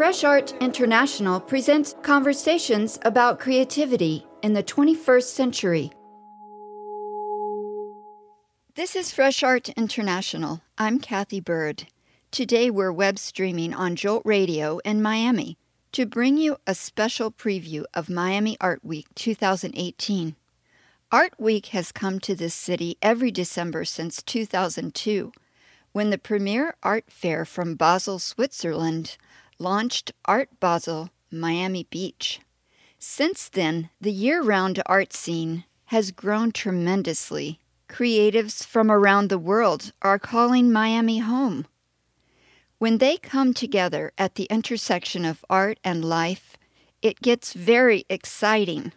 Fresh Art International presents conversations about creativity in the 21st century. This is Fresh Art International. I'm Cathy Byrd. Today we're web streaming on Jolt Radio in Miami to bring you a special preview of Miami Art Week 2018. Art Week has come to this city every December since 2002, when the premier art fair from Basel, Switzerland, launched Art Basel Miami Beach. Since then, the year round art scene has grown tremendously. Creatives from around the world are calling Miami home. When they come together at the intersection of art and life, it gets very exciting.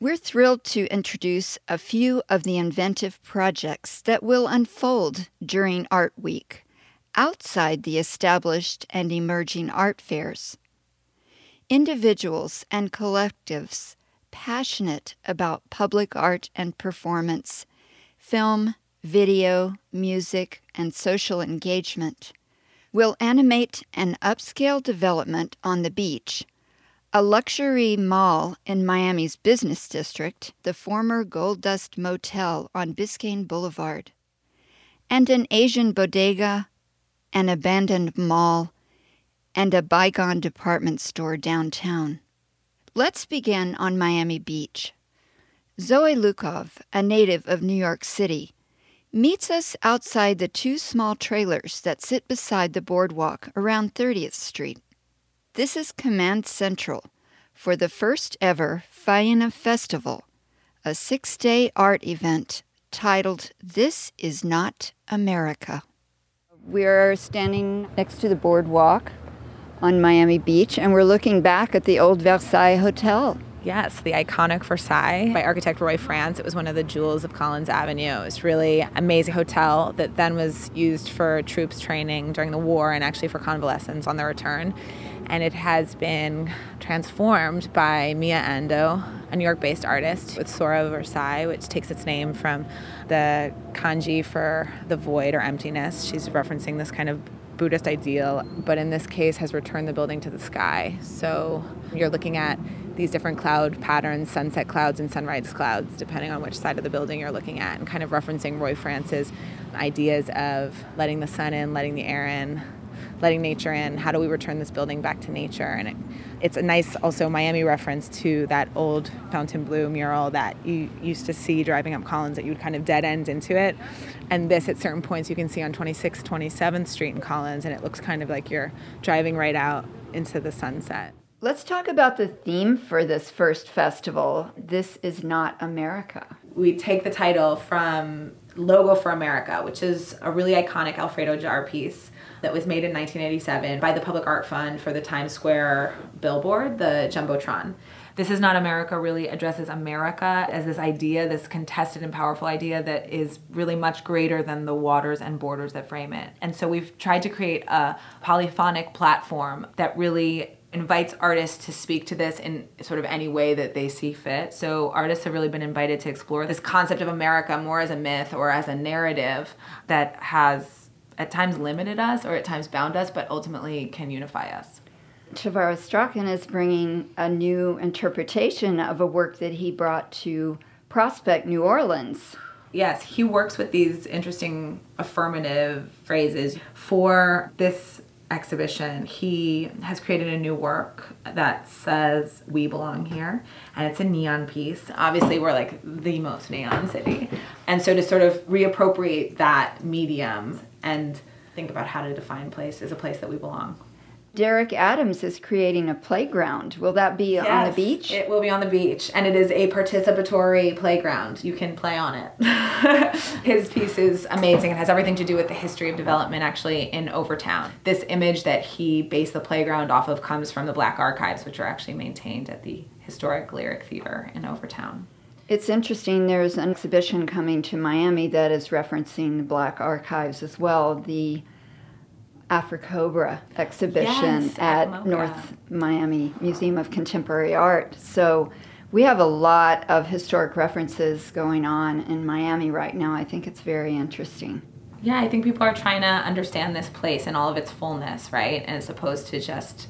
We're thrilled to introduce a few of the inventive projects that will unfold during Art Week outside the established and emerging art fairs. Individuals and collectives passionate about public art and performance, film, video, music, and social engagement will animate an upscale development on the beach, a luxury mall in Miami's business district, the former Gold Dust Motel on Biscayne Boulevard, and an Asian bodega, an abandoned mall, and a bygone department store downtown. Let's begin on Miami Beach. Zoe Lukov, a native of New York City, meets us outside the two small trailers that sit beside the boardwalk around 30th Street. This is Command Central for the first ever Faena Festival, a six day art event titled This Is Not America. We're standing next to the boardwalk on Miami Beach and we're looking back at the old Versailles Hotel. Yes, the iconic Versailles by architect Roy France. It was one of the jewels of Collins Avenue. It was really amazing hotel that then was used for troops training during the war and actually for convalescents on their return. And it has been transformed by Miya Ando, a New York based artist, with Sora Versailles, which takes its name from the kanji for the void or emptiness. She's referencing this kind of Buddhist ideal, but in this case has returned the building to the sky. So you're looking at these different cloud patterns, sunset clouds and sunrise clouds, depending on which side of the building you're looking at, and kind of referencing Roy France's ideas of letting the sun in, letting the air in, letting nature in. How do we return this building back to nature? And it, it's a nice also Miami reference to that old Fontainebleau mural that you used to see driving up Collins that you would kind of dead end into it. And this at certain points you can see on 26th, 27th Street in Collins, and it looks kind of like you're driving right out into the sunset. Let's talk about the theme for this first festival. This is not America. We take the title from Logo for America, which is a really iconic Alfredo Jaar piece that was made in 1987 by the Public Art Fund for the Times Square billboard, the Jumbotron. This is Not America really addresses America as this idea, this contested and powerful idea that is really much greater than the waters and borders that frame it. And so we've tried to create a polyphonic platform that really invites artists to speak to this in sort of any way that they see fit. So artists have really been invited to explore this concept of America more as a myth or as a narrative that has at times limited us or at times bound us, but ultimately can unify us. Tavares Strachan is bringing a new interpretation of a work that he brought to Prospect, New Orleans. Yes, he works with these interesting affirmative phrases. For this exhibition, he has created a new work that says "We belong here," and it's a neon piece. Obviously, we're like the most neon city, and so to sort of reappropriate that medium and think about how to define place as a place that we belong. Derrick Adams is creating a playground. Will that be yes, on the beach? It will be on the beach, and it is a participatory playground. You can play on it. His piece is amazing. It has everything to do with the history of development actually in Overtown. This image that he based the playground off of comes from the Black Archives, which are actually maintained at the historic Lyric Theater in Overtown. It's interesting, there's an exhibition coming to Miami that is referencing the Black Archives as well. The AfriCOBRA exhibition yes, at North Miami Museum of Contemporary Art. So we have a lot of historic references going on in Miami right now. I think it's very interesting. Yeah, I think people are trying to understand this place and all of its fullness, right? And as opposed to just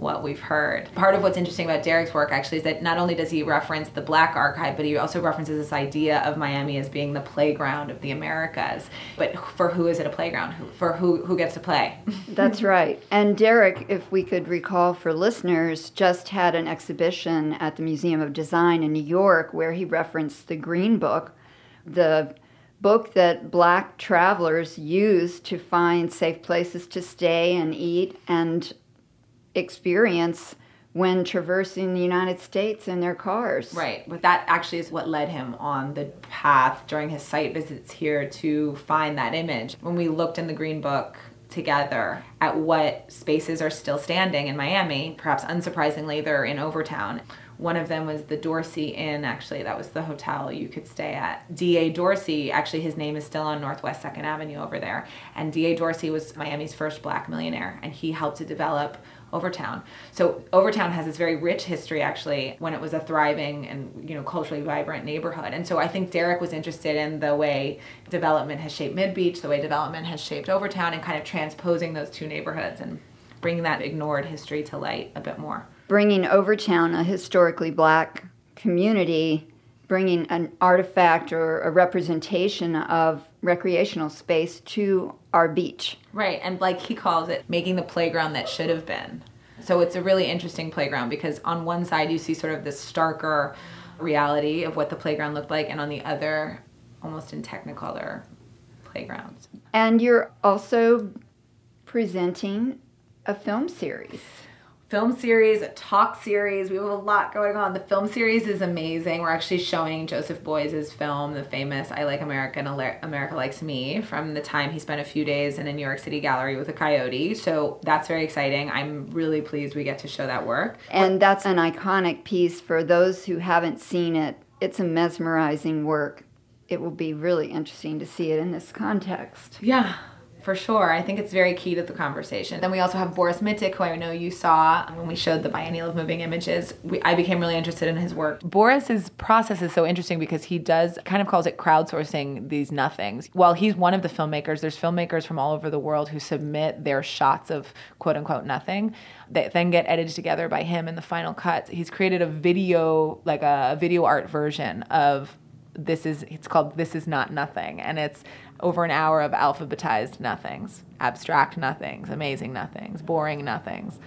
what we've heard. Part of what's interesting about Derrick's work actually is that not only does he reference the Black Archive, but he also references this idea of Miami as being the playground of the Americas. But for who is it a playground? For who who gets to play? That's right. And Derrick, if we could recall for listeners, just had an exhibition at the Museum of Design in New York where he referenced the Green Book, the book that black travelers used to find safe places to stay and eat and experience when traversing the United States in their cars. Right. But that actually is what led him on the path during his site visits here to find that image. When we looked in the Green Book together at what spaces are still standing in Miami, perhaps unsurprisingly, they're in Overtown. One of them was the Dorsey Inn, actually. That was the hotel you could stay at. D.A. Dorsey, actually, his name is still on Northwest 2nd Avenue over there. And D.A. Dorsey was Miami's first black millionaire, and he helped to develop Overtown. So Overtown has this very rich history actually when it was a thriving and you know culturally vibrant neighborhood. And so I think Derrick was interested in the way development has shaped Mid Beach, the way development has shaped Overtown and kind of transposing those two neighborhoods and bringing that ignored history to light a bit more. Bringing Overtown, a historically black community, bringing an artifact or a representation of recreational space to our beach. Right, and like he calls it, making the playground that should have been. So it's a really interesting playground because on one side you see sort of this starker reality of what the playground looked like, and on the other, almost in technicolor playgrounds. And you're also presenting a film series film series, a talk series. We have a lot going on. The film series is amazing. We're actually showing Joseph Beuys' film, the famous I Like America and America Likes Me, from the time he spent a few days in a New York City gallery with a coyote. So that's very exciting. I'm really pleased we get to show that work. And that's an iconic piece for those who haven't seen it. It's a mesmerizing work. It will be really interesting to see it in this context. Yeah, for sure. I think it's very key to the conversation. Then we also have Boris Mitic, who I know you saw when we showed the Biennial of Moving Images. We, I became really interested in his work. Boris's process is so interesting because he does kind of calls it crowdsourcing these nothings. While he's one of the filmmakers, there's filmmakers from all over the world who submit their shots of quote unquote nothing that then get edited together by him in the final cut. He's created a video, like a video art version of this is it's called this is not nothing and it's over an hour of alphabetized nothings, abstract nothings, amazing nothings, boring nothings,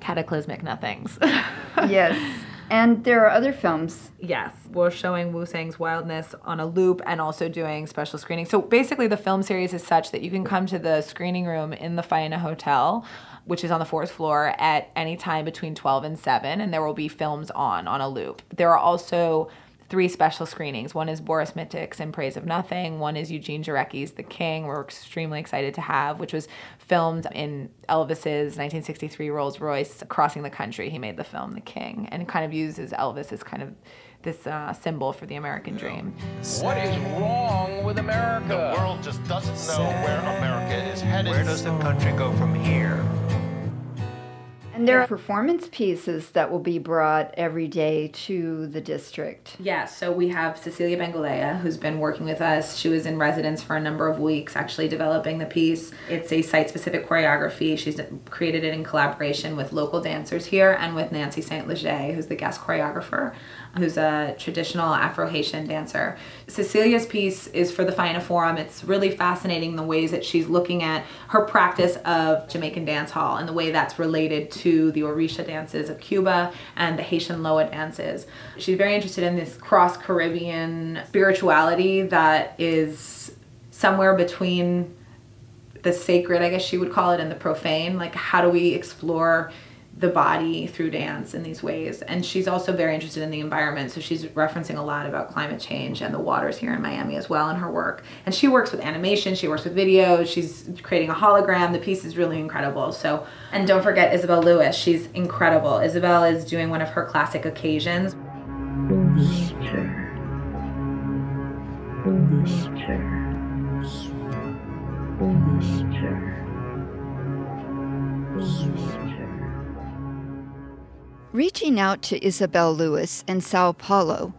cataclysmic nothings. yes. And there are other films. Yes, we're showing Wu Tsang's Wildness on a loop and also doing special screenings. So basically, the film series is such that you can come to the screening room in the Faena Hotel, which is on the fourth floor, at any time between 12 and 7, and there will be films on on a loop. There are also three special screenings. One is Boris Mitic's In Praise of Nothing. One is Eugene Jarecki's The King. We're extremely excited to have, which was filmed in Elvis's 1963 Rolls Royce crossing the country. He made the film The King and kind of uses Elvis as kind of this uh, symbol for the American dream. What is wrong with America? The world just doesn't know where America is headed. Where does the country go from here? And there are performance pieces that will be brought every day to the district. Yeah, so we have Cecilia Bengolea, who's been working with us. She was in residence for a number of weeks, actually developing the piece. It's a site specific choreography. She's created it in collaboration with local dancers here and with Nancy St. Leger, who's the guest choreographer who's a traditional Afro Haitian dancer. Cecilia's piece is for the Faena Forum. It's really fascinating the ways that she's looking at her practice of Jamaican dance hall and the way that's related to the Orisha dances of Cuba and the Haitian Loa dances. She's very interested in this cross Caribbean spirituality that is somewhere between the sacred, I guess she would call it, and the profane. Like, how do we explore the body through dance in these ways. And she's also very interested in the environment. So she's referencing a lot about climate change and the waters here in Miami as well in her work. And she works with animation, she works with video, she's creating a hologram. The piece is really incredible. So, and don't forget Isabel Lewis, she's incredible. Isabel is doing one of her classic occasions. Reaching out to Isabel Lewis in Sao Paulo,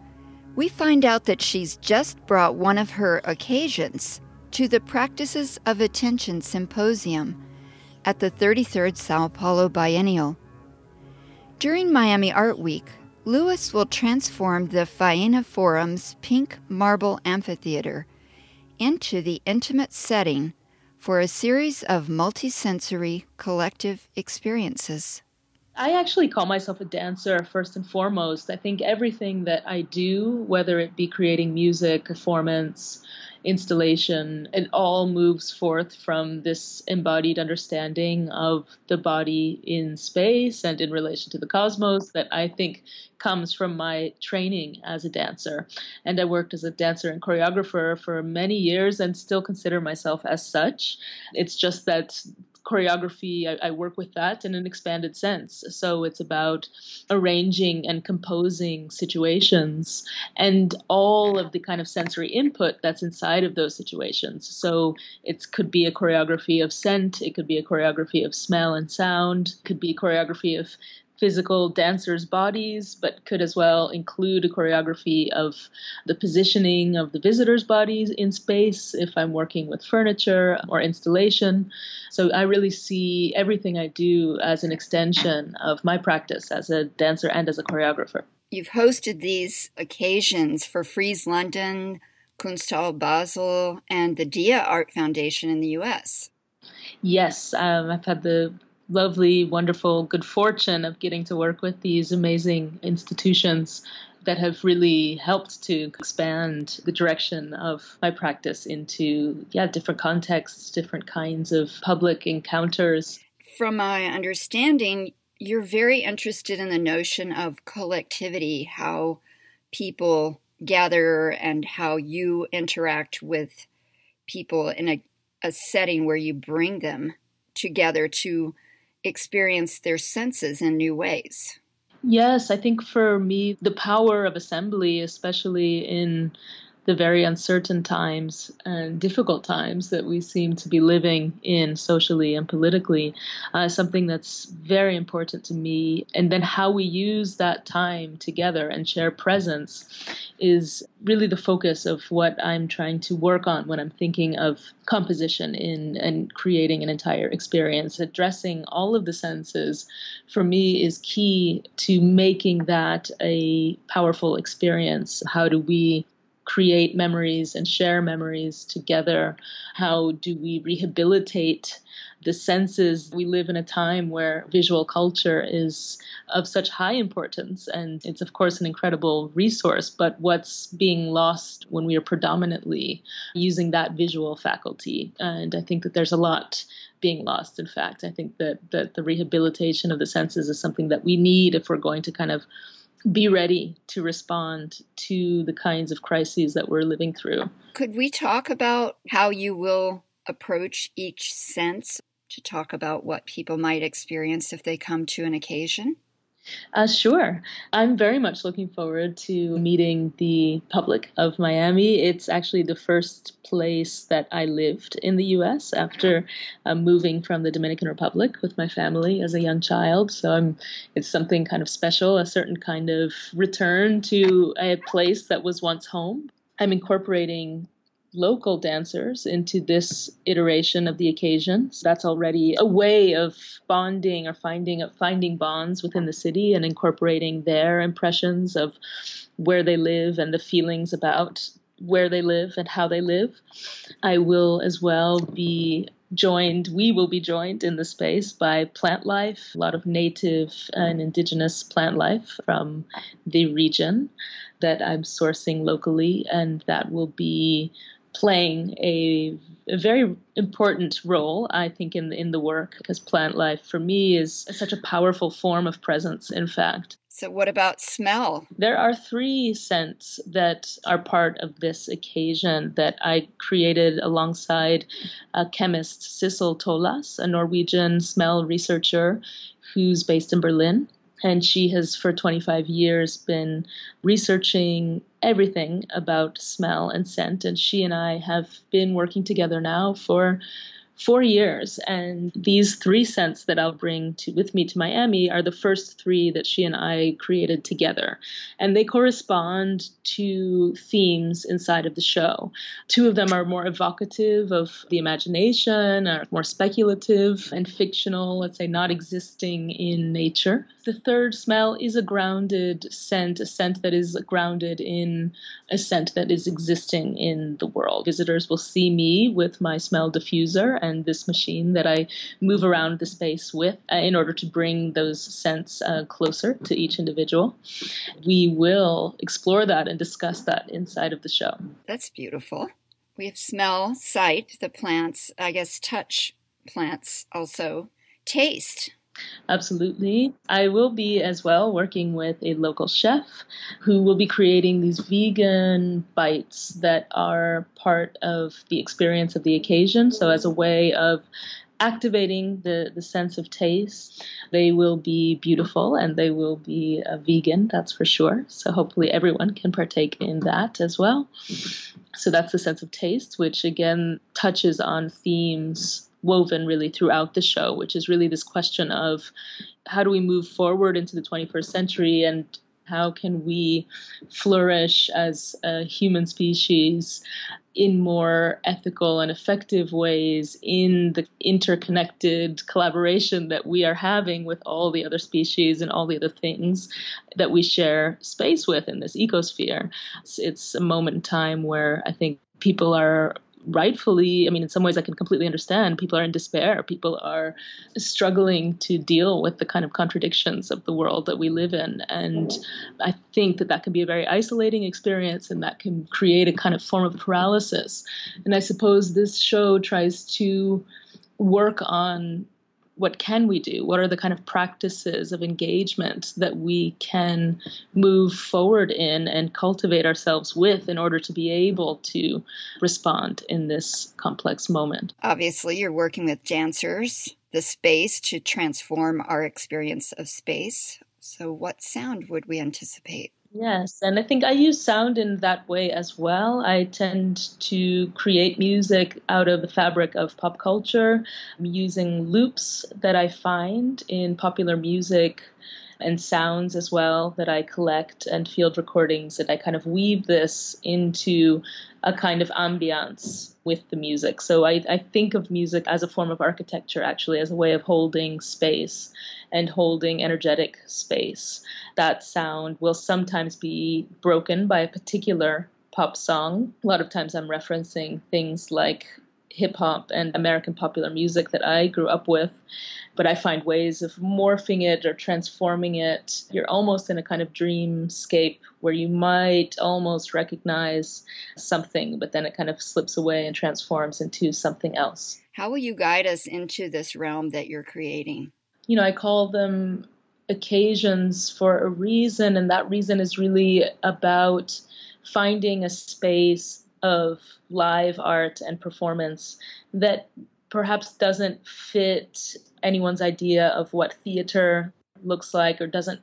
we find out that she's just brought one of her occasions to the Practices of Attention Symposium at the 33rd Sao Paulo Biennial. During Miami Art Week, Lewis will transform the Faena Forum's pink marble amphitheater into the intimate setting for a series of multisensory collective experiences. I actually call myself a dancer first and foremost. I think everything that I do, whether it be creating music, performance, installation, it all moves forth from this embodied understanding of the body in space and in relation to the cosmos that I think comes from my training as a dancer. And I worked as a dancer and choreographer for many years and still consider myself as such. It's just that choreography, I, I, work with that in an expanded sense. So it's about arranging and composing situations and all of the kind of sensory input that's inside of those situations. So it could be a choreography of scent, it could be a choreography of smell and sound, it could be a choreography of physical dancers' bodies, but could as well include a choreography of the positioning of the visitors' bodies in space if I'm working with furniture or installation. So I really see everything I do as an extension of my practice as a dancer and as a choreographer. You've hosted these occasions for Frieze London, Kunsthalle Basel, and the Dia Art Foundation in the US. Yes, um, I've had the lovely, wonderful, good fortune of getting to work with these amazing institutions that have really helped to expand the direction of my practice into yeah different contexts different kinds of public encounters. From my understanding you're very interested in the notion of collectivity how people gather and how you interact with people in a, a setting where you bring them together to experience their senses in new ways. Yes, I think for me, the power of assembly, especially in the very uncertain times and difficult times that we seem to be living in socially and politically uh, something that's very important to me. And then how we use that time together and share presence is really the focus of what I'm trying to work on when I'm thinking of composition in and creating an entire experience. Addressing all of the senses for me is key to making that a powerful experience. How do we create memories and share memories together? How do we rehabilitate the senses? We live in a time where visual culture is of such high importance, and it's, of course, an incredible resource. But what's being lost when we are predominantly using that visual faculty? And I think that there's a lot being lost in fact i think that that the rehabilitation of the senses is something that we need if we're going to kind of be ready to respond to the kinds of crises that we're living through. Could we talk about how you will approach each sense to talk about what people might experience if they come to an occasion? Uh, sure. I'm very much looking forward to meeting the public of Miami. It's actually the first place that I lived in the U.S. after uh, moving from the Dominican Republic with my family as a young child. So I'm, it's something kind of special, a certain kind of return to a place that was once home. I'm incorporating local dancers into this iteration of the occasion. So that's already a way of bonding or finding finding bonds within the city and incorporating their impressions of where they live and the feelings about where they live and how they live. I will as well be joined, we will be joined in the space by plant life, a lot of native and indigenous plant life from the region that I'm sourcing locally, and that will be playing a, a, very important role, I think, in in the work because plant life for me is such a powerful form of presence. In fact. So, what about smell? There are three scents that are part of this occasion that I created alongside a chemist, Sissel Tolaas, a Norwegian smell researcher who's based in Berlin and she has for 25 years been researching everything about smell and scent. And she and i have been working together now for four years. And these three scents that I'll bring to, with me to Miami are the first three that she and I created together. And they correspond to themes inside of the show. Two of them are more evocative of the imagination, are more speculative and fictional, let's say not existing in nature. The third smell is a grounded scent, a scent that is grounded in a scent that is existing in the world. Visitors will see me with my smell diffuser and this machine that I move around the space with uh, in order to bring those scents uh, closer to each individual. We will explore that and discuss that inside of the show. That's beautiful. We have smell, sight, the plants, I guess touch plants also, taste. Absolutely. I will be as well working with a local chef who will be creating these vegan bites that are part of the experience of the occasion. So, as a way of activating the, the sense of taste. They will be beautiful and they will be uh, vegan, that's for sure. So hopefully everyone can partake in that as well. So that's the sense of taste, which again touches on themes woven really throughout the show, which is really this question of how do we move forward into the 21st century and how can we flourish as a human species in more ethical and effective ways in the interconnected collaboration that we are having with all the other species and all the other things that we share space with in this ecosphere. It's, it's a moment in time where I think people are rightfully, I mean, in some ways I can completely understand. People are in despair. People are struggling to deal with the kind of contradictions of the world that we live in. And I think that that can be a very isolating experience and that can create a kind of form of paralysis. And I suppose this show tries to work on what can we do? What are the kind of practices of engagement that we can move forward in and cultivate ourselves with in order to be able to respond in this complex moment? Obviously, you're working with dancers, the space to transform our experience of space. So, what sound would we anticipate? Yes, and I think I use sound in that way as well. I tend to create music out of the fabric of pop culture, I'm using loops that I find in popular music and sounds as well that I collect and field recordings that I kind of weave this into a kind of ambiance with the music. So I, I think of music as a form of architecture, actually, as a way of holding space and holding energetic space. That sound will sometimes be broken by a particular pop song. A lot of times I'm referencing things like hip hop and American popular music that I grew up with, but I find ways of morphing it or transforming it. You're almost in a kind of dreamscape where you might almost recognize something, but then it kind of slips away and transforms into something else. How will you guide us into this realm that you're creating? You know, I call them occasions for a reason, and that reason is really about finding a space of live art and performance that perhaps doesn't fit anyone's idea of what theater looks like or doesn't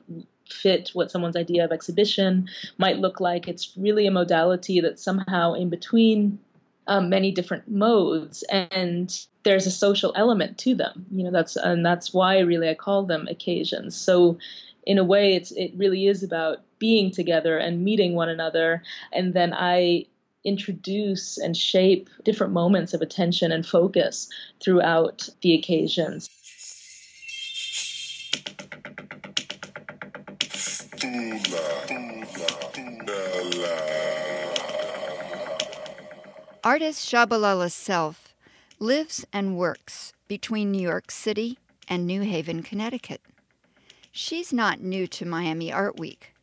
fit what someone's idea of exhibition might look like. It's really a modality that's somehow in between um, many different modes, and there's a social element to them. You know, that's and that's why really I call them occasions. So, in a way, it's it really is about being together and meeting one another, and then I introduce and shape different moments of attention and focus throughout the occasions. Artist Tschabalala Self lives and works between New York City and New Haven, Connecticut. She's not new to Miami Art Week.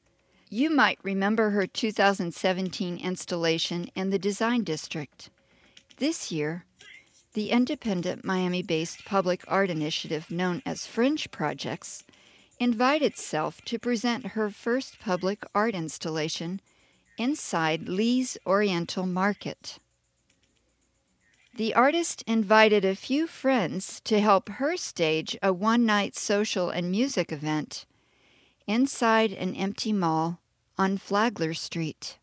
You might remember her 2017 installation in the Design District. This year, the independent Miami based public art initiative known as Fringe Projects invited Self to present her first public art installation inside Lee's Oriental Market. The artist invited a few friends to help her stage a one night social and music event inside an empty mall on Flagler Street.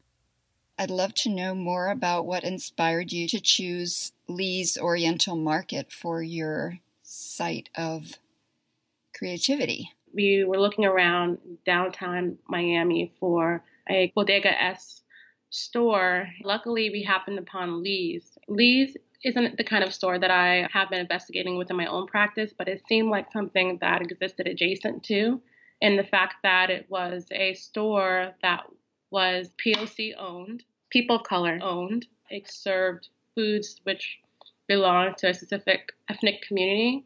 I'd love to know more about what inspired you to choose Lee's Oriental Market for your site of creativity. We were looking around downtown Miami for a bodega s store. Luckily, we happened upon Lee's. Lee's isn't the kind of store that I have been investigating within my own practice, but it seemed like something that existed adjacent to. And the fact that it was a store that was POC owned, people of color owned, it served foods which belonged to a specific ethnic community.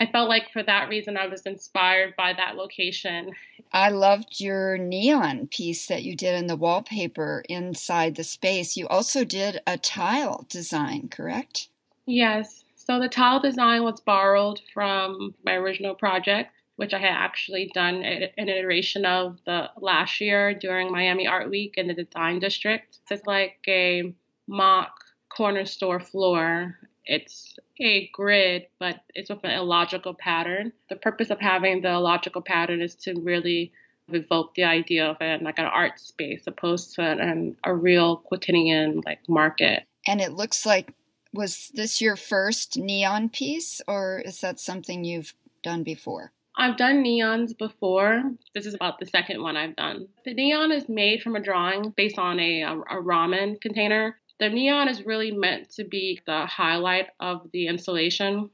I felt like for that reason I was inspired by that location. I loved your neon piece that you did in the wallpaper inside the space. You also did a tile design, correct? Yes. So the tile design was borrowed from my original project, which I had actually done an iteration of the last year during Miami Art Week in the design district. It's like a mock corner store floor it's a grid, but it's with an illogical pattern. The purpose of having the illogical pattern is to really evoke the idea of it like an art space opposed to an, a real quotidian like market. And it looks like was this your first neon piece or is that something you've done before? I've done neons before. This is about the second one I've done. The neon is made from a drawing based on a, a, ramen container. The neon is really meant to be the highlight of the installation.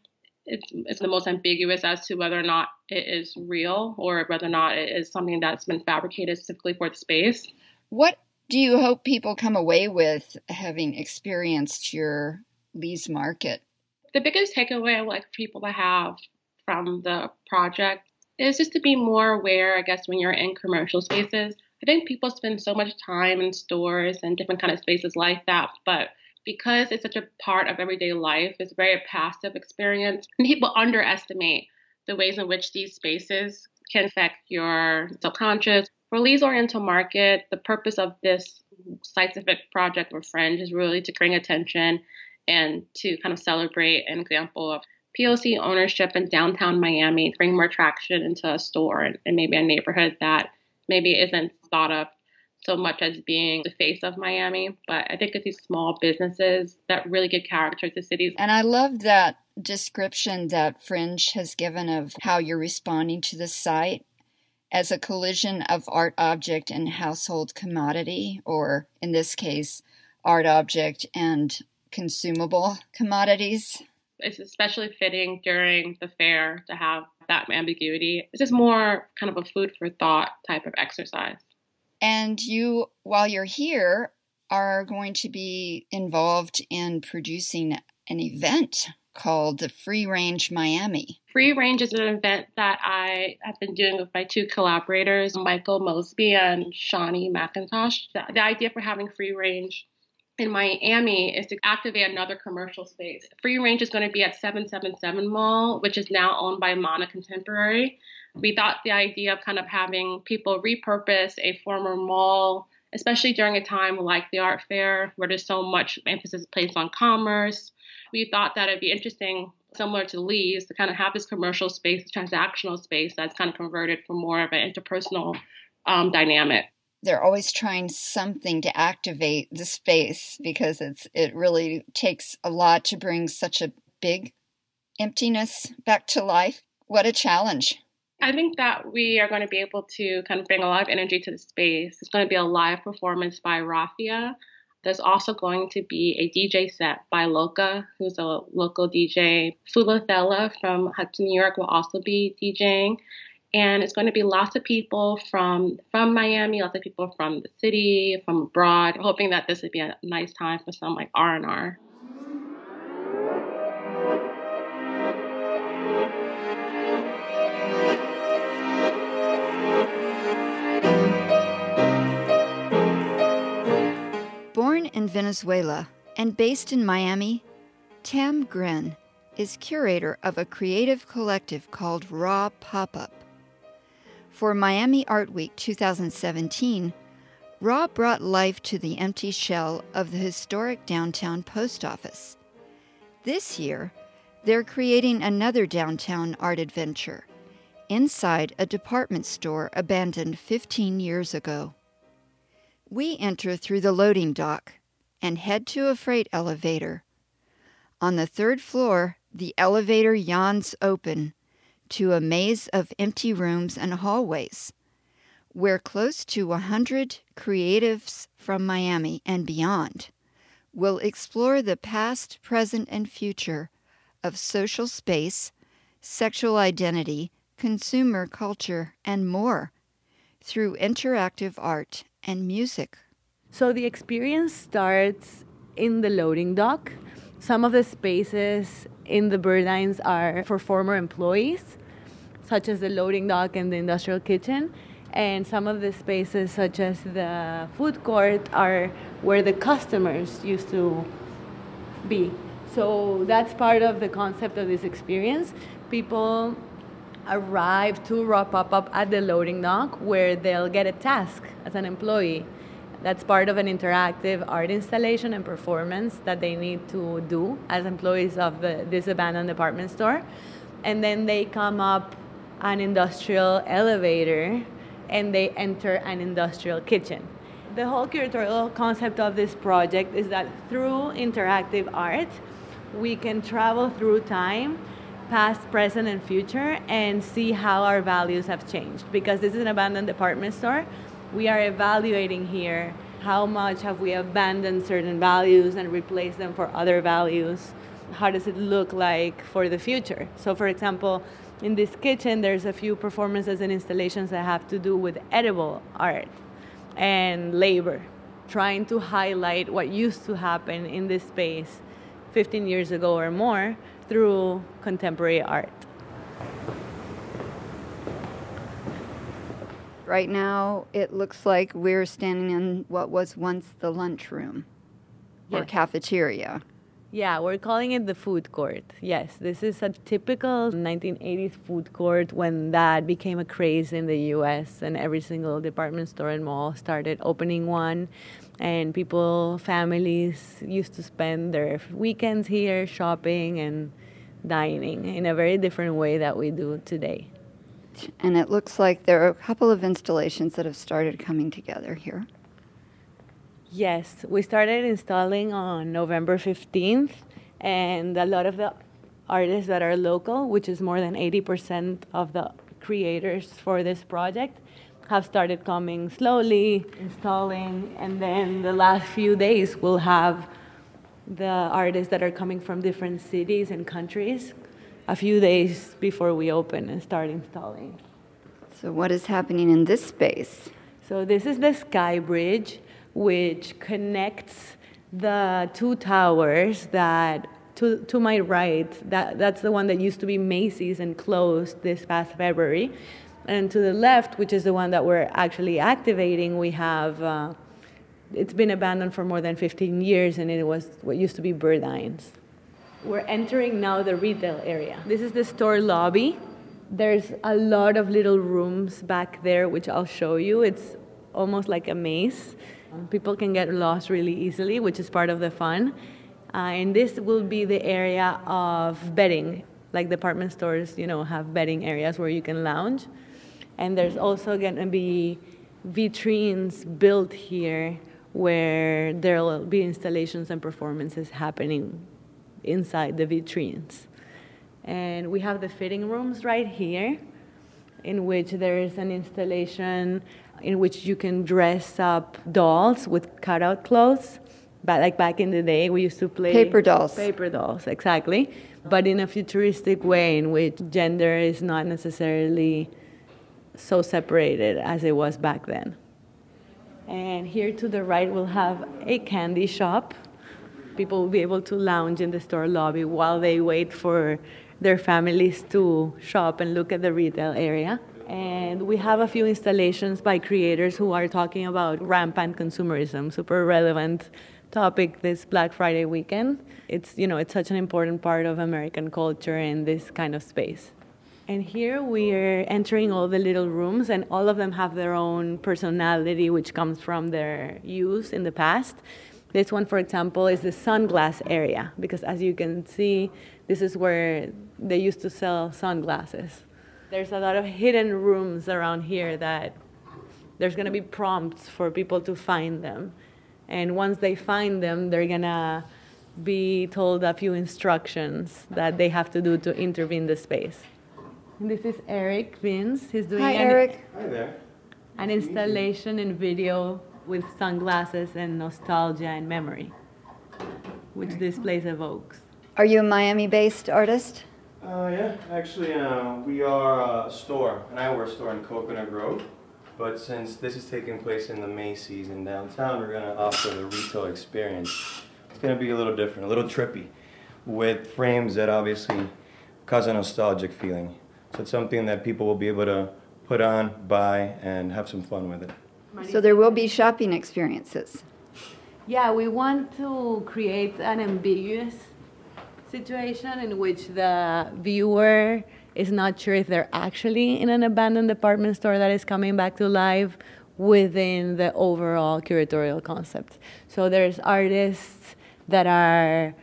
It's, it's the most ambiguous as to whether or not it is real or whether or not it is something that's been fabricated specifically for the space. What do you hope people come away with having experienced your Lee's Market? The biggest takeaway I would like people to have from the project is just to be more aware, I guess, when you're in commercial spaces I think people spend so much time in stores and different kind of spaces like that, but because it's such a part of everyday life, it's a very passive experience. And people underestimate the ways in which these spaces can affect your subconscious. For Lee's Oriental Market, the purpose of this site-specific project with Fringe is really to bring attention and to kind of celebrate an example of POC ownership in downtown Miami, bring more traction into a store and, and maybe a neighborhood that maybe isn't thought of so much as being the face of Miami, but I think it's these small businesses that really give character to cities. And I love that description that Fringe has given of how you're responding to the site as a collision of art object and household commodity, or in this case, art object and consumable commodities. It's especially fitting during the fair to have that ambiguity. It's just more kind of a food for thought type of exercise. And you, while you're here, are going to be involved in producing an event called the Free Range Miami. Free Range is an event that I have been doing with my two collaborators, Michael Mosby and Shawnee McIntosh. The, the idea for having Free Range in Miami is to activate another commercial space. Free Range is going to be at 777 Mall, which is now owned by Mana Contemporary. We thought the idea of kind of having people repurpose a former mall, especially during a time like the art fair where there's so much emphasis placed on commerce, we thought that it'd be interesting, similar to Lee's, to kind of have this commercial space, transactional space that's kind of converted for more of an interpersonal um, dynamic they're always trying something to activate the space because it's it really takes a lot to bring such a big emptiness back to life. What a challenge. I think that we are going to be able to kind of bring a lot of energy to the space. It's going to be a live performance by Rafia. There's also going to be a DJ set by Loca, who's a local DJ. Fulathella from Hudson, New York will also be DJing and it's going to be lots of people from from Miami, lots of people from the city, from abroad. Hoping that this would be a nice time for some like R and R. Born in Venezuela and based in Miami, Tam Grin is curator of a creative collective called Raw Pop Up. For Miami Art Week 2017, Raw brought life to the empty shell of the historic downtown post office. This year, they're creating another downtown art adventure inside a department store abandoned 15 years ago. We enter through the loading dock and head to a freight elevator. On the third floor, the elevator yawns open to a maze of empty rooms and hallways where close to a 100 creatives from Miami and beyond will explore the past, present, and future of social space, sexual identity, consumer culture, and more through interactive art and music. So the experience starts in the loading dock. Some of the spaces in the Burdines are for former employees, such as the loading dock and the industrial kitchen. And some of the spaces such as the food court are where the customers used to be. So that's part of the concept of this experience. People arrive to wrap up, up at the loading dock where they'll get a task as an employee. That's part of an interactive art installation and performance that they need to do as employees of the, this abandoned department store. And then they come up an industrial elevator and they enter an industrial kitchen. The whole curatorial concept of this project is that through interactive art, we can travel through time, past, present, and future, and see how our values have changed. Because this is an abandoned department store, we are evaluating here how much have we abandoned certain values and replaced them for other values. How does it look like for the future? So, for example, in this kitchen, there's a few performances and installations that have to do with edible art and labor, trying to highlight what used to happen in this space 15 years ago or more through contemporary art. Right now, it looks like we're standing in what was once the lunchroom or cafeteria. Yeah, we're calling it the food court. Yes, this is a typical 1980s food court when that became a craze in the US and every single department store and mall started opening one and people families used to spend their weekends here shopping and dining in a very different way that we do today. And it looks like there are a couple of installations that have started coming together here. Yes, we started installing on November 15th, and a lot of the artists that are local, which is more than 80% of the creators for this project, have started coming slowly, installing, and then the last few days we'll have the artists that are coming from different cities and countries a few days before we open and start installing. So, what is happening in this space? So this is the Sky Bridge, which connects the two towers that to, to my right, that, that's the one that used to be Macy's and closed this past February. And to the left, which is the one that we're actually activating, we have, uh, it's been abandoned for more than 15 years and it was what used to be Burdines. We're entering now the retail area. This is the store lobby. There's a lot of little rooms back there, which I'll show you. It's almost like a maze. People can get lost really easily, which is part of the fun. Uh, and this will be the area of bedding, like department stores, you know, have bedding areas where you can lounge. And there's also going to be vitrines built here where there will be installations and performances happening inside the vitrines. And we have the fitting rooms right here, in which there is an installation in which you can dress up dolls with cutout clothes. But like back in the day, we used to play Paper dolls. Paper dolls, exactly. But in a futuristic way, in which gender is not necessarily so separated as it was back then. And here to the right, we'll have a candy shop. People will be able to lounge in the store lobby while they wait for their families to shop and look at the retail area. And we have a few installations by creators who are talking about rampant consumerism, super relevant topic this Black Friday weekend. It's you know it's such an important part of American culture in this kind of space. And here we are entering all the little rooms, and all of them have their own personality, which comes from their use in the past. This one, for example, is the sunglass area, because as you can see, this is where they used to sell sunglasses. There's a lot of hidden rooms around here that There's going to be prompts for people to find them. And once they find them, they're going to be told a few instructions that they have to do to intervene the space. And this is Eric Vince. He's doing Hi, an, Eric. Hi there. an installation in video with sunglasses and nostalgia and memory, which this place evokes. Are you a Miami based artist? Uh, yeah, actually, uh, we are a store, an eyewear store in Coconut Grove. But since this is taking place in the Macy's in downtown, we're gonna offer the retail experience. It's gonna be a little different, a little trippy, with frames that obviously cause a nostalgic feeling. So it's something that people will be able to put on, buy, and have some fun with it. So there will be shopping experiences. Yeah, we want to create an ambiguous situation in which the viewer is not sure if they're actually in an abandoned department store that is coming back to life within the overall curatorial concept. So there's artists that are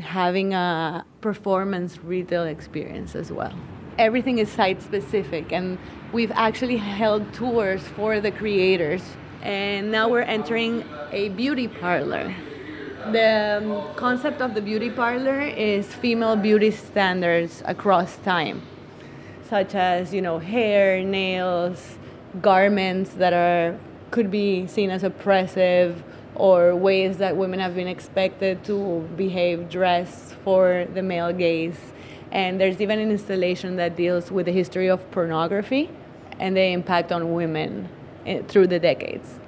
having a performance retail experience as well. Everything is site specific, and we've actually held tours for the creators. And now we're entering a beauty parlor. The um, concept of the beauty parlor is female beauty standards across time, such as you know hair, nails, garments that are could be seen as oppressive or ways that women have been expected to behave, dress for the male gaze. And there's even an installation that deals with the history of pornography and the impact on women eh, through the decades.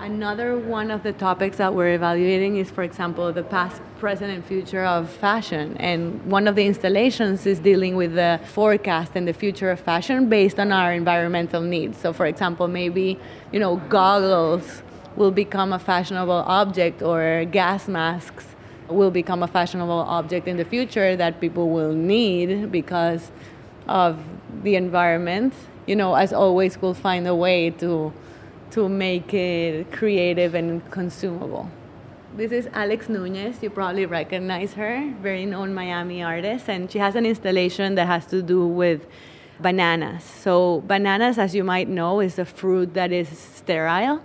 Another one of the topics that we're evaluating is, for example, the past, present, and future of fashion. And one of the installations is dealing with the forecast and the future of fashion based on our environmental needs. So, for example, maybe, you know, goggles will become a fashionable object or gas masks will become a fashionable object in the future that people will need because of the environment. You know, as always, we'll find a way to to make it creative and consumable. This is Alex Nunez. You probably recognize her, very known Miami artist, and she has an installation that has to do with bananas. So, bananas, as you might know, is a fruit that is sterile,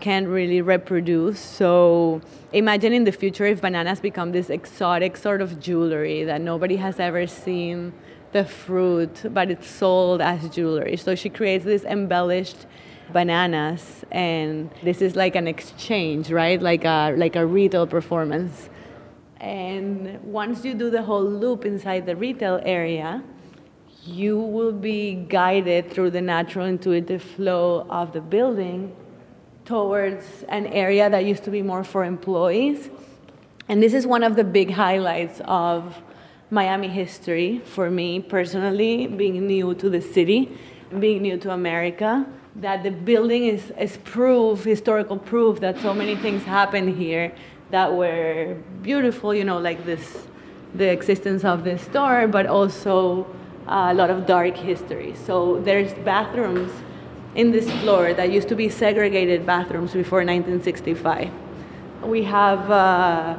can't really reproduce. So, imagine in the future if bananas become this exotic sort of jewelry that nobody has ever seen the fruit, but it's sold as jewelry. So, she creates this embellished bananas and this is like an exchange right? Like a like a retail performance. And once you do the whole loop inside the retail area you will be guided through the natural intuitive flow of the building towards an area that used to be more for employees. And this is one of the big highlights of Miami history for me personally being new to the city being new to America that the building is, is proof, historical proof that so many things happened here that were beautiful, you know, like this, the existence of this store, but also a lot of dark history. So there's bathrooms in this floor that used to be segregated bathrooms before 1965. We have uh,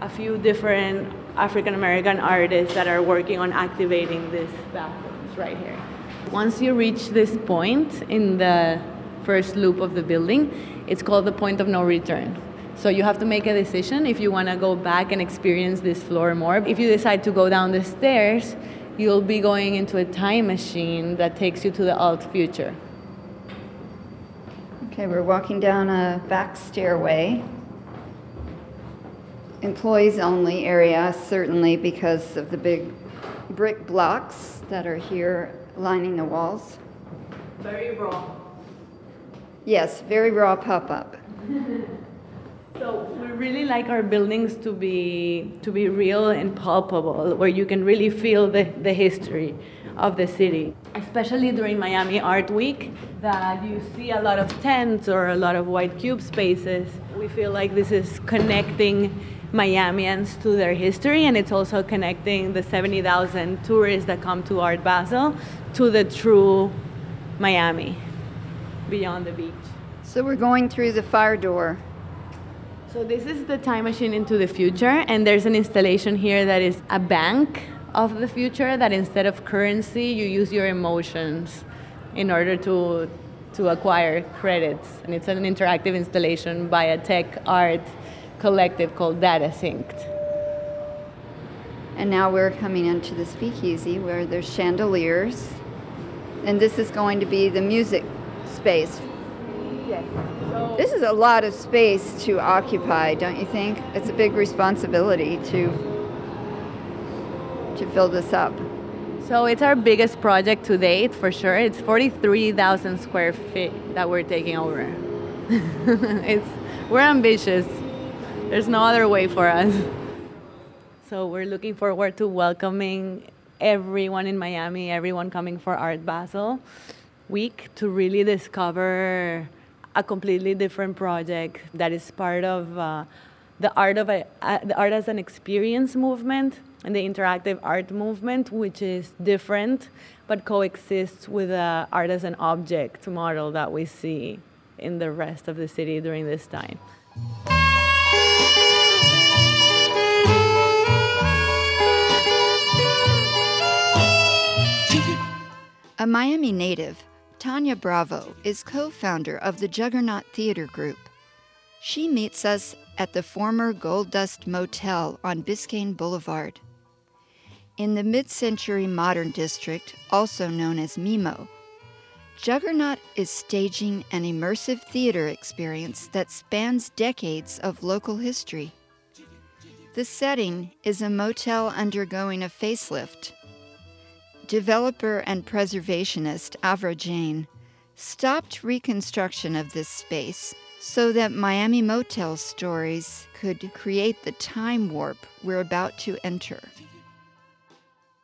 a few different African American artists that are working on activating these bathrooms right here. Once you reach this point in the first loop of the building, it's called the point of no return. So you have to make a decision if you want to go back and experience this floor more. If you decide to go down the stairs, you'll be going into a time machine that takes you to the alt future. Okay, we're walking down a back stairway. Employees only area, certainly because of the big brick blocks that are here lining the walls. Very raw. Yes, very raw pop up. So we really like our buildings to be to be real and palpable, where you can really feel the, the history of the city. Especially during Miami Art Week, that you see a lot of tents or a lot of white cube spaces. We feel like this is connecting Miamians to their history, and it's also connecting the 70,000 tourists that come to Art Basel to the true Miami beyond the beach. So we're going through the fire door. So this is the time machine into the future, and there's an installation here that is a bank of the future. That instead of currency, you use your emotions in order to to acquire credits. And it's an interactive installation by a tech art collective called Data Synced. And now we're coming into the speakeasy where there's chandeliers. And this is going to be the music space. Yes. This is a lot of space to occupy, don't you think? It's a big responsibility to to fill this up. So it's our biggest project to date for sure. It's 43,000 square feet that we're taking over. it's we're ambitious. There's no other way for us. So we're looking forward to welcoming everyone in Miami, everyone coming for Art Basel week to really discover a completely different project that is part of uh, the art of a, uh, the art as an experience movement and the interactive art movement, which is different but coexists with the art as an object model that we see in the rest of the city during this time. A Miami native, Tanya Bravo is co founder of the Juggerknot Theater Group. She meets us at the former Gold Dust Motel on Biscayne Boulevard. In the mid century modern district, also known as MIMO, Juggerknot is staging an immersive theater experience that spans decades of local history. The setting is a motel undergoing a facelift. Developer and preservationist Avra Jain stopped reconstruction of this space so that Miami Motel stories could create the time warp we're about to enter.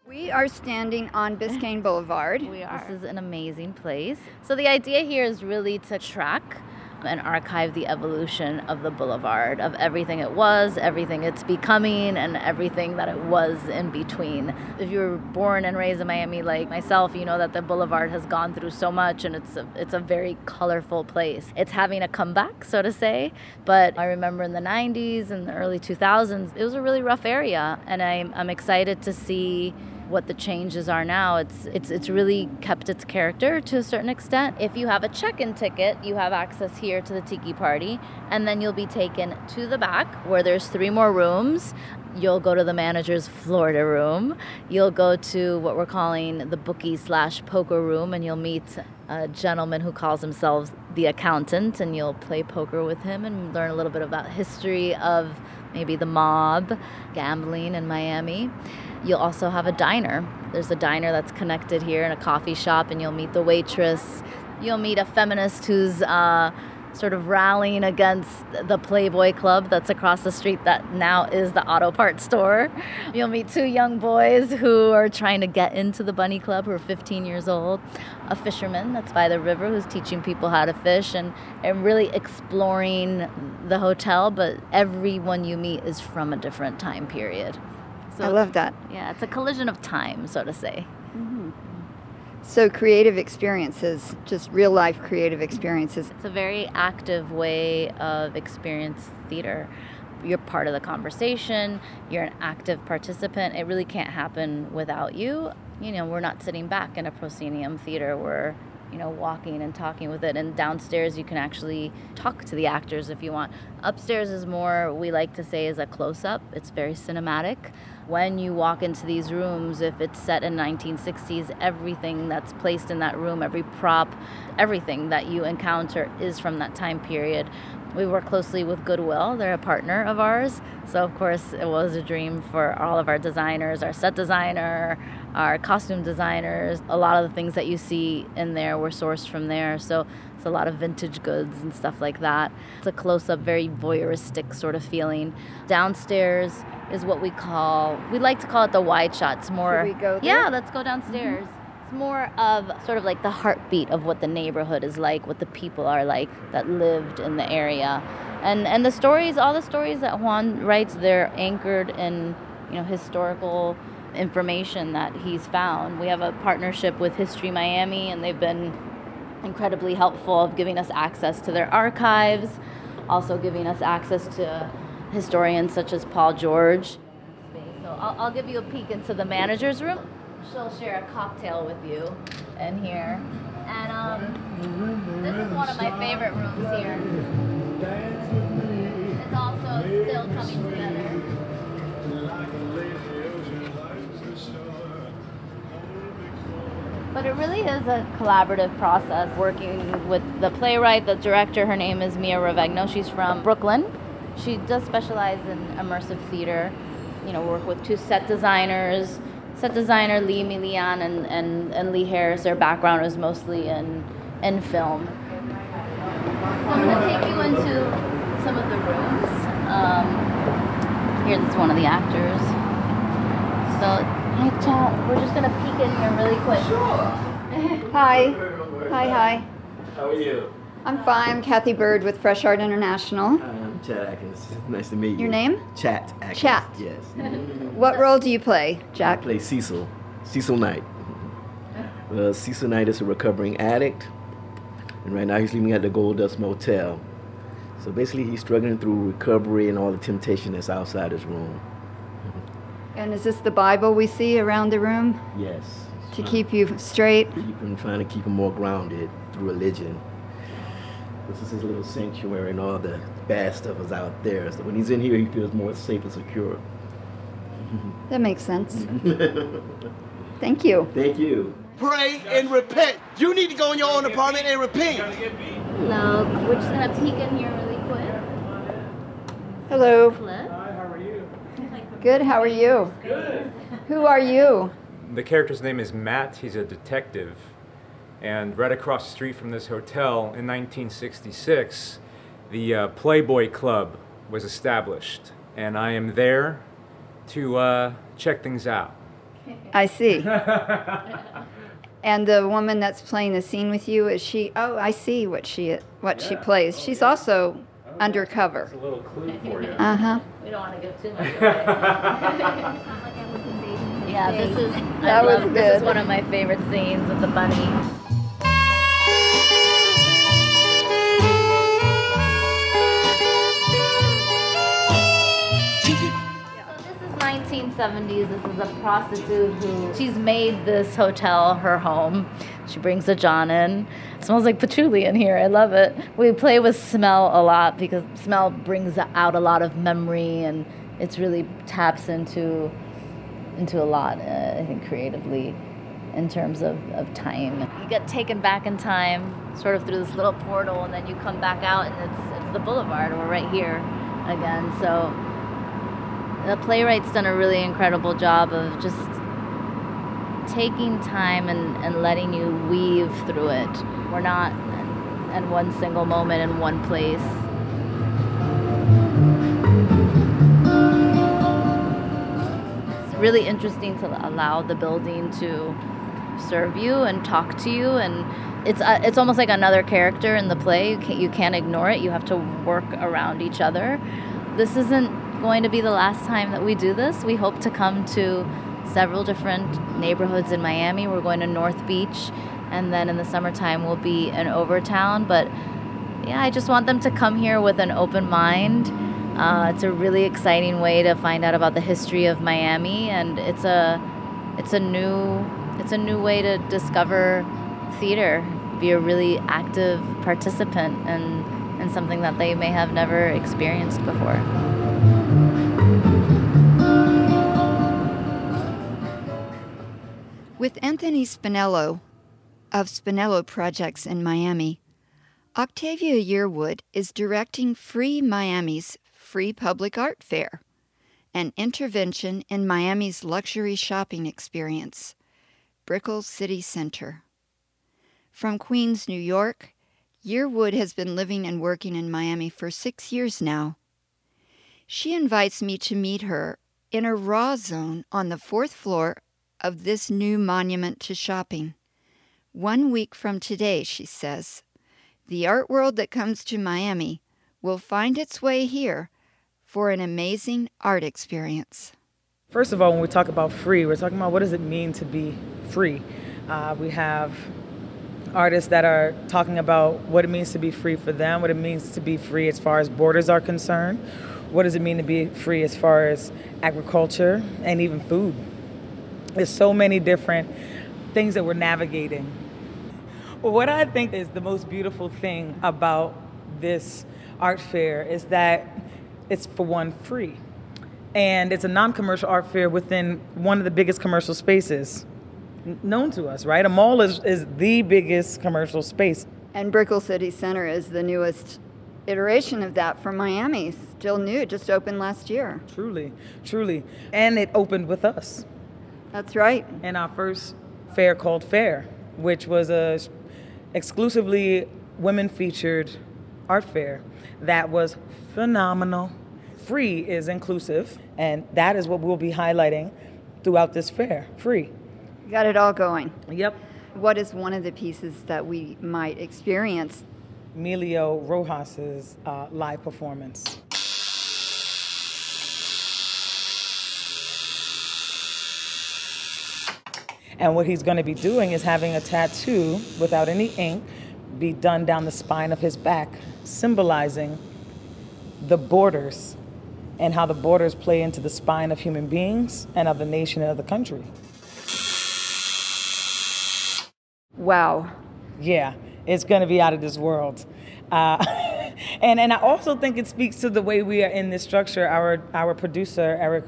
We are standing on Biscayne Boulevard. We are. This is an amazing place. So the idea here is really to track and archive the evolution of the boulevard, of everything it was, everything it's becoming, and everything that it was in between. If you were born and raised in Miami like myself, you know that the boulevard has gone through so much and it's a, it's a very colorful place. It's having a comeback, so to say, but I remember in the 90s and the early 2000s, it was a really rough area, and I'm, I'm excited to see what the changes are now. It's it's it's really kept its character to a certain extent. If you have a check-in ticket, you have access here to the tiki party, and then you'll be taken to the back where there's three more rooms. You'll go to the manager's Florida room. You'll go to what we're calling the bookie slash poker room, and you'll meet a gentleman who calls himself the accountant, and you'll play poker with him and learn a little bit about history of maybe the mob, gambling in Miami. You'll also have a diner. There's a diner that's connected here and a coffee shop, and you'll meet the waitress. You'll meet a feminist who's uh, sort of rallying against the Playboy Club that's across the street that now is the auto parts store. You'll meet two young boys who are trying to get into the Bunny Club who are 15 years old. A fisherman that's by the river who's teaching people how to fish and, and really exploring the hotel, but everyone you meet is from a different time period. So I love that. Yeah, it's a collision of time, so to say. Mm-hmm. So, creative experiences, just real life creative experiences. It's a very active way of experience theater. You're part of the conversation, you're an active participant. It really can't happen without you. You know, we're not sitting back in a proscenium theater. We're you know, walking and talking with it. And downstairs, you can actually talk to the actors if you want. Upstairs is more, we like to say, is a close up. It's very cinematic. When you walk into these rooms, if it's set in 1960s, everything that's placed in that room, every prop, everything that you encounter is from that time period. We work closely with Goodwill. They're a partner of ours. So, of course, it was a dream for all of our designers, our set designer, our costume designers. A lot of the things that you see in there were sourced from there. So, it's a lot of vintage goods and stuff like that. It's a close up, very voyeuristic sort of feeling. Downstairs is what we call, we like to call it the wide shots more. Should we go there? Yeah, let's go downstairs. Mm-hmm. It's more of sort of like the heartbeat of what the neighborhood is like, what the people are like that lived in the area. And and the stories, all the stories that Juan writes, they're anchored in, you know, historical information that he's found. We have a partnership with History Miami and they've been incredibly helpful of giving us access to their archives, also giving us access to historians such as Paul George. So I'll, I'll give you a peek into the manager's room she'll share a cocktail with you in here. And um, this is one of my favorite rooms here. It's also still coming together. But it really is a collaborative process working with the playwright, the director. Her name is Mia Rovegno. She's from Brooklyn. She does specialize in immersive theater. You know, work with two set designers. Set designer Lee Milian and, and, and Lee Harris, their background is mostly in, in film. So I'm going to take you into some of the rooms. Um, here's one of the actors. So, hi, chat. We're just going to peek in here really quick. Sure. Hi. Hi, hi. How are you? I'm fine. I'm Cathy Byrd with Fresh Art International. Hi, I'm Chad Atkins. Nice to meet you. Your name? Chat Atkins. Chat. Yes. What role do you play, Jack? I Jack? play Cecil. Cecil Knight. Well, Cecil Knight is a recovering addict, and right now he's living at the Gold Dust Motel. So basically, he's struggling through recovery and all the temptation that's outside his room. And is this the Bible we see around the room Yes. to keep you straight? Keep him, trying to keep him more grounded through religion. This is his little sanctuary, and all the bad stuff is out there. So when he's in here, he feels more safe and secure. That makes sense. Thank you. Thank you. Pray and repent. You need to go in your own apartment and repent. No, We're just going to peek in here really quick. Hello. Flip. Good. How are you? Good. Who are you? The character's name is Matt. He's a detective. And right across the street from this hotel in 1966, the uh, Playboy Club was established. And I am there to uh, check things out. I see. and the woman that's playing the scene with you is she? Oh, I see what she what she plays. She's also undercover. a little clue for you. Uh huh. We don't want to give too much away. yeah, this is That I was love, This is one of my favorite scenes with the bunny. So this is 1970s. This is a prostitute who she's made this hotel her home. She brings the John in. It smells like patchouli in here. I love it. We play with smell a lot because smell brings out a lot of memory and it's really taps into into a lot. Uh, I think creatively in terms of, of time. You get taken back in time, sort of through this little portal, and then you come back out, and it's it's the boulevard. We're right here again. So the playwright's done a really incredible job of just taking time and, and letting you weave through it. We're not in, one single moment in one place. It's really interesting to allow the building to serve you and talk to you and it's uh, it's almost like another character in the play you can't, you can't ignore it you have to work around each other this isn't going to be the last time that we do this we hope to come to several different neighborhoods in Miami. We're going to North Beach and then in the summertime we'll be in Overtown. But yeah I just want them to come here with an open mind. Uh, it's a really exciting way to find out about the history of Miami and it's a it's a new it's a new way to discover theater be a really active participant in, in something that they may have never experienced before With Anthony Spinello of Spinello Projects in Miami, Octavia Yearwood is directing Free Miami's Free Public Art Fair, an intervention in Miami's luxury shopping experience, Brickell City Center. From Queens, New York, Yearwood has been living and working in Miami for six years now. She invites me to meet her in a raw zone on the fourth floor of this new monument to shopping. One week from today, she says, the art world that comes to Miami will find its way here for an amazing art experience. First of all, when we talk about free, we're talking about what does it mean to be free. Uh, we have artists that are talking about what it means to be free for them, what it means to be free as far as borders are concerned, what does it mean to be free as far as agriculture and even food. There's so many different things that we're navigating. what I think is the most beautiful thing about this art fair is that it's for one free. And it's a non commercial art fair within one of the biggest commercial spaces known to us, right? A mall is, is the biggest commercial space. And Brickell City Center is the newest iteration of that from Miami. Still new, just opened last year. Truly, truly. And it opened with us. That's right. And our first fair called Fair, which was a exclusively women featured art fair that was phenomenal. Free is inclusive, and that is what we'll be highlighting throughout this fair. Free. You got it all going. Yep. What is one of the pieces that we might experience? Emilio Rojas's uh, live performance. And what he's going to be doing is having a tattoo without any ink be done down the spine of his back, symbolizing the borders and how the borders play into the spine of human beings and of the nation and of the country. Wow. Yeah, it's going to be out of this world. Uh, and, and I also think it speaks to the way we are in this structure. Our, our producer, Eric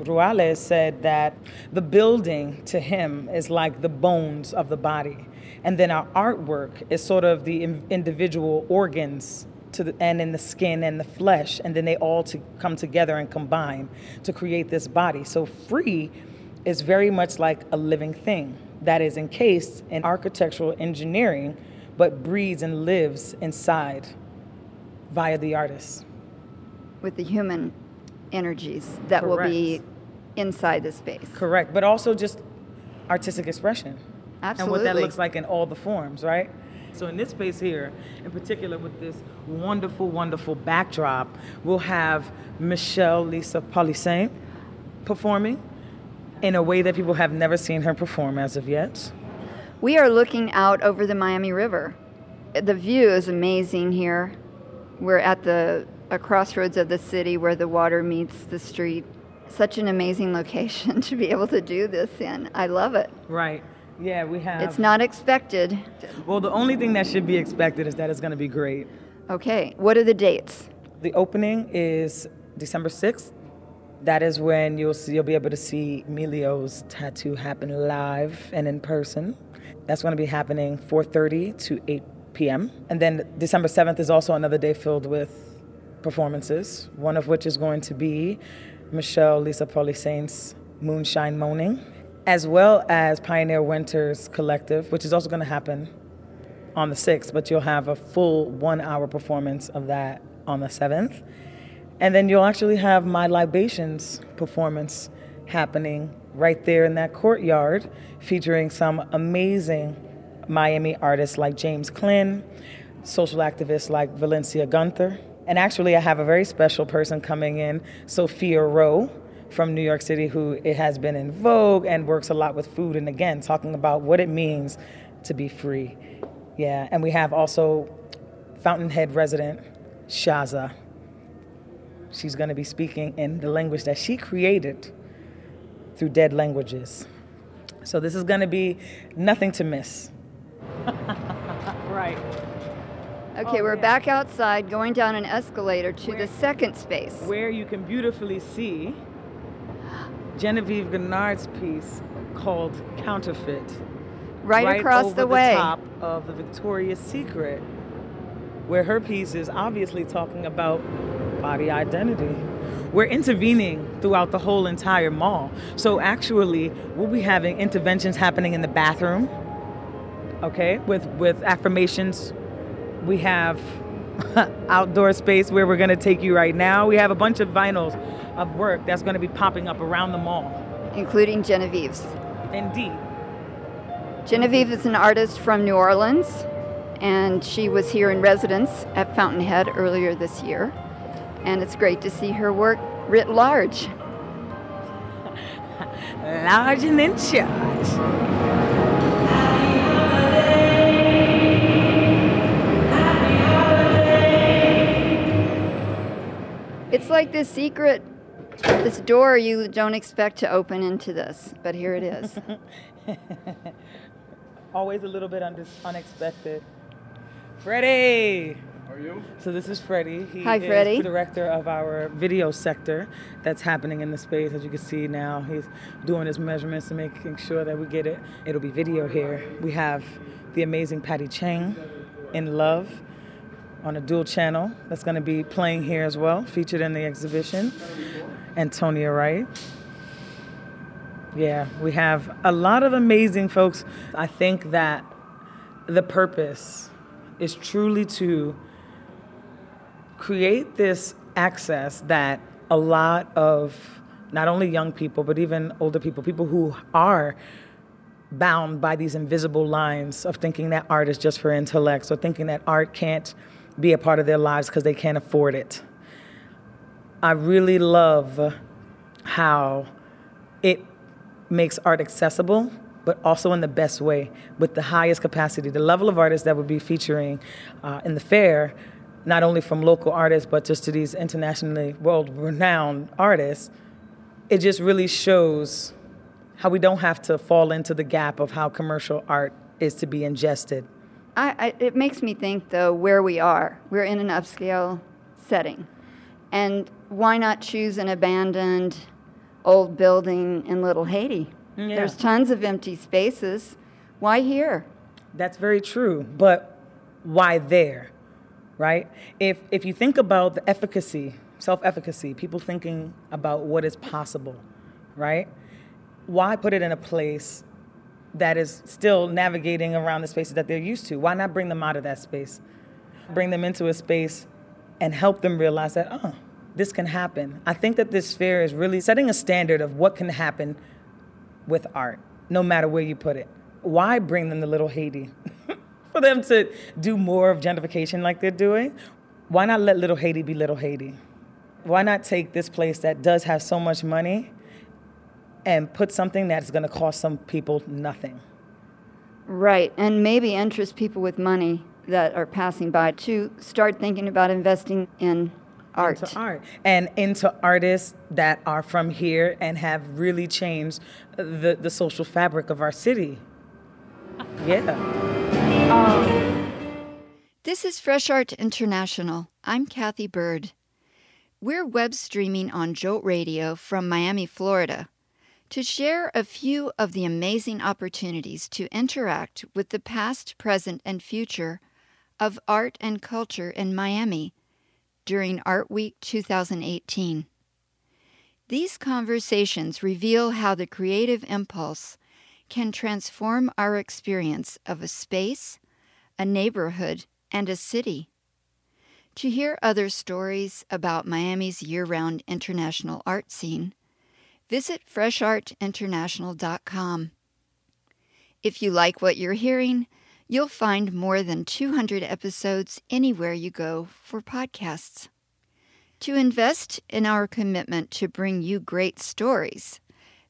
Ruales, said that the building to him is like the bones of the body. And then our artwork is sort of the individual organs to the, and in the skin and the flesh, and then they all to come together and combine to create this body. So free is very much like a living thing that is encased in architectural engineering, but breathes and lives inside via the artist. With the human energies that Correct. will be inside the space. Correct, but also just artistic expression. Absolutely. And what that looks like in all the forms, right? So in this space here, in particular with this wonderful, wonderful backdrop, we'll have Michelle Lisa Polissaint performing in a way that people have never seen her perform as of yet. We are looking out over the Miami River. The view is amazing here. We're at the a crossroads of the city where the water meets the street. Such an amazing location to be able to do this in. I love it. Right. Yeah, we have. It's not expected. Well, the only thing that should be expected is that it's going to be great. Okay. What are the dates? The opening is December 6th. That is when you'll see, you'll be able to see Emilio's tattoo happen live and in person. That's going to be happening 4:30 to 8 p.m. And then December 7th is also another day filled with performances. One of which is going to be Michelle Lisa Polissaint's Moonshine Moaning as well as Pioneer Winters Collective, which is also going to happen on the 6th, but you'll have a full one hour performance of that on the 7th. And then you'll actually have my libations performance happening right there in that courtyard, featuring some amazing Miami artists like James Clyn, social activists like Valencia Gunder. And actually, I have a very special person coming in, Sophia Roe from New York City who it has been in vogue and works a lot with food and again talking about what it means to be free. Yeah, and we have also Fountainhead resident Shaza. She's going to be speaking in the language that she created through dead languages. So this is going to be nothing to miss. right. Oh, okay, oh, we're yeah. back outside going down an escalator to where, the second space. Where you can beautifully see Genevieve Gaignard's piece called Counterfeit. Right, right across the way. top of the Victoria's Secret, where her piece is obviously talking about body identity. We're intervening throughout the whole entire mall. So actually, we'll be having interventions happening in the bathroom, okay, with, with affirmations. We have outdoor space where we're going to take you right now. We have a bunch of vinyls of work that's going to be popping up around the mall, including Genevieve's. Indeed. Genevieve is an artist from New Orleans, and she was here in residence at Fountainhead earlier this year. And it's great to see her work writ large. large and in charge. It's like this secret, this door you don't expect to open into this, but here it is. always a little bit un- unexpected. Freddie! Are you? So this is Freddie. He Hi, is Freddie. the director of our video sector that's happening in the space. As you can see now, he's doing his measurements and making sure that we get it. It'll be video here. We have the amazing Patty Chang in Love on a dual channel that's going to be playing here as well, featured in the exhibition. Antonia Wright. Yeah, we have a lot of amazing folks. I think that the purpose is truly to create this access that a lot of not only young people, but even older people, people who are bound by these invisible lines of thinking that art is just for intellects or thinking that art can't be a part of their lives because they can't afford it. I really love how it makes art accessible, but also in the best way, with the highest capacity. The level of artists that would be featuring uh, in the fair, not only from local artists, but just to these internationally world renowned artists, it just really shows how we don't have to fall into the gap of how commercial art is to be ingested. I, I, it makes me think, though, where we are. We're in an upscale setting. And why not choose an abandoned old building in Little Haiti? Yeah. There's tons of empty spaces. Why here? That's very true, but why there? Right? If if you think about the efficacy, self-efficacy, people thinking about what is possible, right? Why put it in a place that is still navigating around the spaces that they're used to? Why not bring them out of that space? Bring them into a space and help them realize that, oh, this can happen. I think that this fair is really setting a standard of what can happen with art, no matter where you put it. Why bring them to Little Haiti? For them to do more of gentrification like they're doing? Why not let Little Haiti be Little Haiti? Why not take this place that does have so much money and put something that's gonna cost some people nothing? Right. And maybe interest people with money that are passing by to start thinking about investing in art. Into art. And into artists that are from here and have really changed the, the social fabric of our city. Yeah. This is Fresh Art International. I'm Cathy Byrd. We're web streaming on Jolt Radio from Miami, Florida, to share a few of the amazing opportunities to interact with the past, present, and future of art and culture in Miami during Art Week 2018. These conversations reveal how the creative impulse can transform our experience of a space, a neighborhood, and a city. To hear other stories about Miami's year round international art scene, visit freshartinternational.com. If you like what you're hearing, you'll find more than 200 episodes anywhere you go for podcasts. To invest in our commitment to bring you great stories,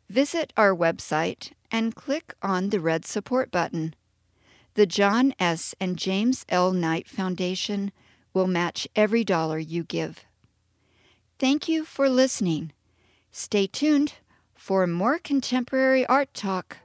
visit our website and click on the red support button. The John S. and James L. Knight Foundation will match every dollar you give. Thank you for listening. Stay tuned for more contemporary art talk.